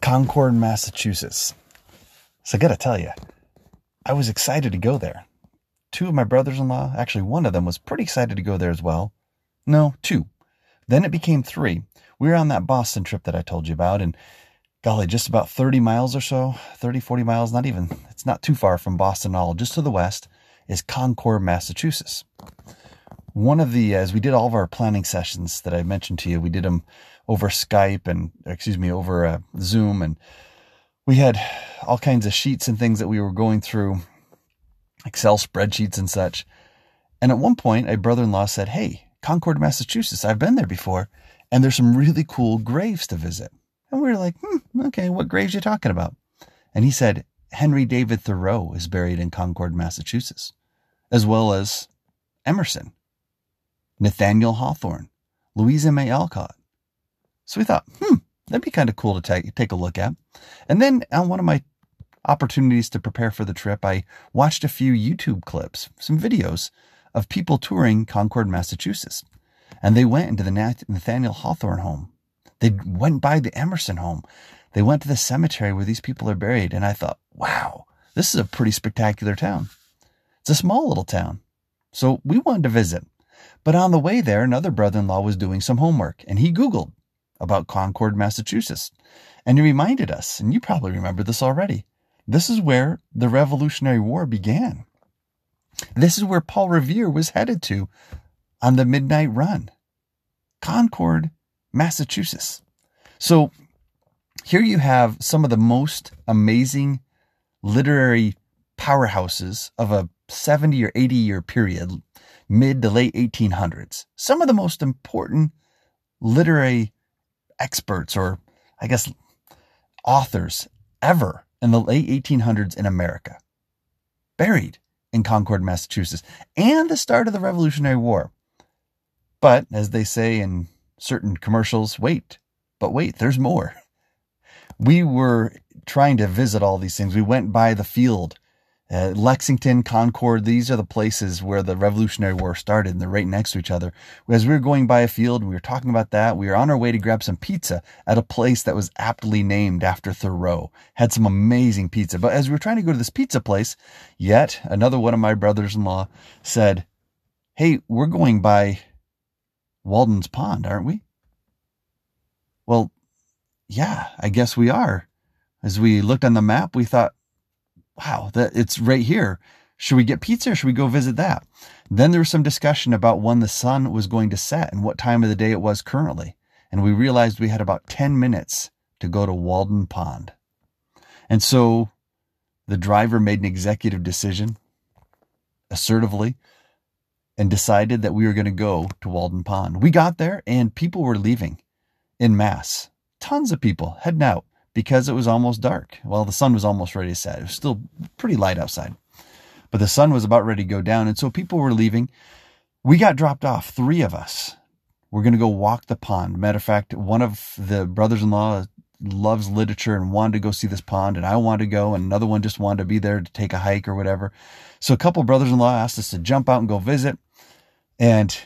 Concord, Massachusetts. So I got to tell you, I was excited to go there. Two of my brothers in law, actually, one of them was pretty excited to go there as well. No, two. Then it became three. We were on that Boston trip that I told you about, and golly, just about 30 miles or so, 30, 40 miles, not even, it's not too far from Boston at all, just to the west is Concord, Massachusetts. One of the, as we did all of our planning sessions that I mentioned to you, we did them over Skype and, excuse me, over uh, Zoom, and we had all kinds of sheets and things that we were going through, Excel spreadsheets and such. And at one point, a brother in law said, Hey, Concord, Massachusetts, I've been there before, and there's some really cool graves to visit. And we were like, hmm, okay, what graves you talking about? And he said, Henry David Thoreau is buried in Concord, Massachusetts, as well as Emerson, Nathaniel Hawthorne, Louisa May Alcott. So we thought, hmm, that'd be kind of cool to take, take a look at. And then on one of my opportunities to prepare for the trip, I watched a few YouTube clips, some videos of people touring Concord, Massachusetts. And they went into the Nathaniel Hawthorne home they went by the Emerson home. They went to the cemetery where these people are buried. And I thought, wow, this is a pretty spectacular town. It's a small little town. So we wanted to visit. But on the way there, another brother in law was doing some homework and he Googled about Concord, Massachusetts. And he reminded us, and you probably remember this already. This is where the Revolutionary War began. This is where Paul Revere was headed to on the midnight run. Concord Massachusetts. So here you have some of the most amazing literary powerhouses of a 70 or 80 year period, mid to late 1800s. Some of the most important literary experts, or I guess authors ever in the late 1800s in America, buried in Concord, Massachusetts, and the start of the Revolutionary War. But as they say in certain commercials. Wait, but wait, there's more. We were trying to visit all these things. We went by the field, uh, Lexington, Concord. These are the places where the Revolutionary War started, and they're right next to each other. As we were going by a field, we were talking about that. We were on our way to grab some pizza at a place that was aptly named after Thoreau. Had some amazing pizza. But as we were trying to go to this pizza place, yet another one of my brothers-in-law said, "Hey, we're going by Walden's Pond, aren't we? Well, yeah, I guess we are. As we looked on the map, we thought, wow, that it's right here. Should we get pizza or should we go visit that? Then there was some discussion about when the sun was going to set and what time of the day it was currently. And we realized we had about 10 minutes to go to Walden Pond. And so the driver made an executive decision assertively and decided that we were going to go to Walden Pond. We got there and people were leaving in mass. Tons of people heading out because it was almost dark. Well, the sun was almost ready to set. It was still pretty light outside, but the sun was about ready to go down. And so people were leaving. We got dropped off, three of us. We're going to go walk the pond. Matter of fact, one of the brothers in law loves literature and wanted to go see this pond, and I wanted to go, and another one just wanted to be there to take a hike or whatever. So a couple brothers in law asked us to jump out and go visit. And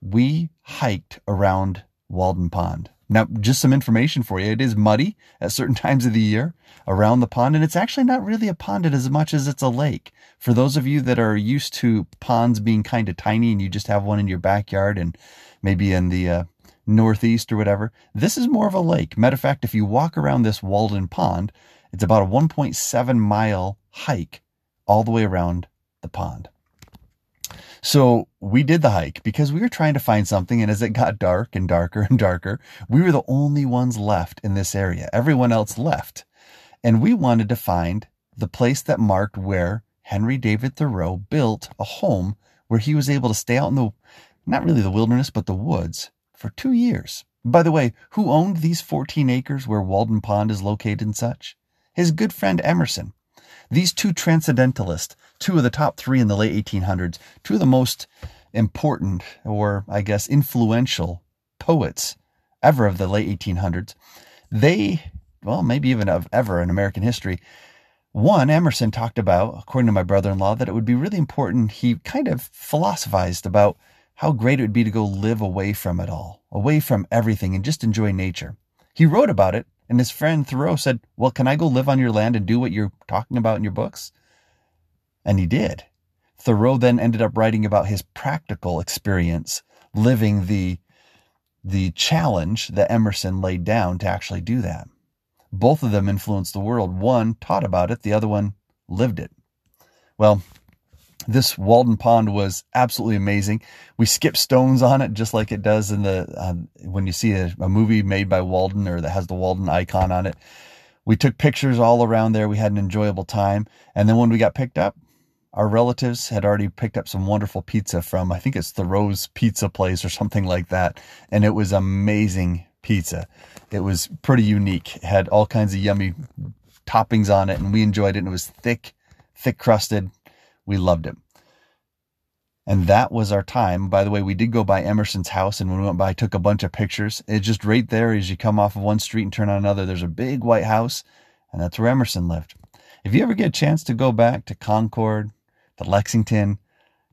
we hiked around Walden Pond. Now, just some information for you. It is muddy at certain times of the year around the pond, and it's actually not really a pond as much as it's a lake. For those of you that are used to ponds being kind of tiny and you just have one in your backyard and maybe in the uh, northeast or whatever, this is more of a lake. Matter of fact, if you walk around this Walden Pond, it's about a 1.7 mile hike all the way around the pond. So we did the hike because we were trying to find something. And as it got dark and darker and darker, we were the only ones left in this area. Everyone else left. And we wanted to find the place that marked where Henry David Thoreau built a home where he was able to stay out in the, not really the wilderness, but the woods for two years. By the way, who owned these 14 acres where Walden Pond is located and such? His good friend Emerson. These two transcendentalists, two of the top three in the late 1800s, two of the most important or I guess influential poets ever of the late 1800s, they, well, maybe even of ever in American history, one, Emerson talked about, according to my brother in law, that it would be really important. He kind of philosophized about how great it would be to go live away from it all, away from everything, and just enjoy nature. He wrote about it And his friend Thoreau said, Well, can I go live on your land and do what you're talking about in your books? And he did. Thoreau then ended up writing about his practical experience living the the challenge that Emerson laid down to actually do that. Both of them influenced the world. One taught about it, the other one lived it. Well, this Walden Pond was absolutely amazing. We skipped stones on it just like it does in the uh, when you see a, a, movie made by Walden or that has the Walden icon on it. We took pictures all around there. We had an enjoyable time. And then when we got picked up, our relatives had already picked up some wonderful pizza from, I think it's the Rose Pizza Place or something like that. And it was amazing pizza. It was pretty unique. It had all kinds of yummy toppings on it and we enjoyed it. And it was thick, thick crusted. We loved it. And that was our time. By the way, we did go by Emerson's house and when we went by, I took a bunch of pictures. It's just right there as you come off of one street and turn on another. There's a big white house and that's where Emerson lived. If you ever get a chance to go back to Concord, to Lexington,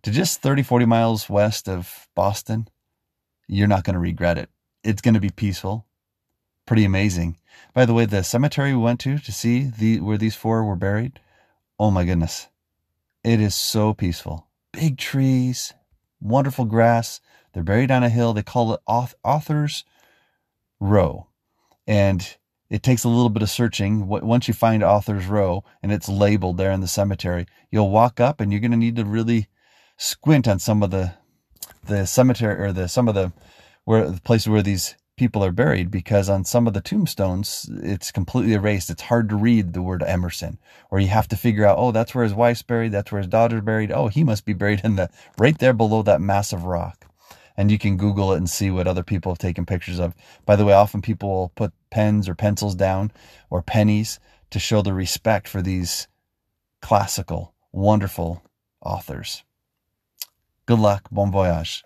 to just 30, 40 miles west of Boston, you're not going to regret it. It's going to be peaceful, pretty amazing. By the way, the cemetery we went to to see the where these four were buried, oh my goodness, it is so peaceful. Big trees, wonderful grass. They're buried on a hill. They call it Authors Row, and it takes a little bit of searching. Once you find Author's Row and it's labeled there in the cemetery, you'll walk up and you're going to need to really squint on some of the the cemetery or the some of the where the places where these people are buried because on some of the tombstones it's completely erased. It's hard to read the word Emerson, or you have to figure out, oh, that's where his wife's buried, that's where his daughter's buried. Oh, he must be buried in the right there below that massive rock and you can Google it and see what other people have taken pictures of. By the way, often people will put pens or pencils down or pennies to show the respect for these classical, wonderful authors. Good luck. Bon voyage.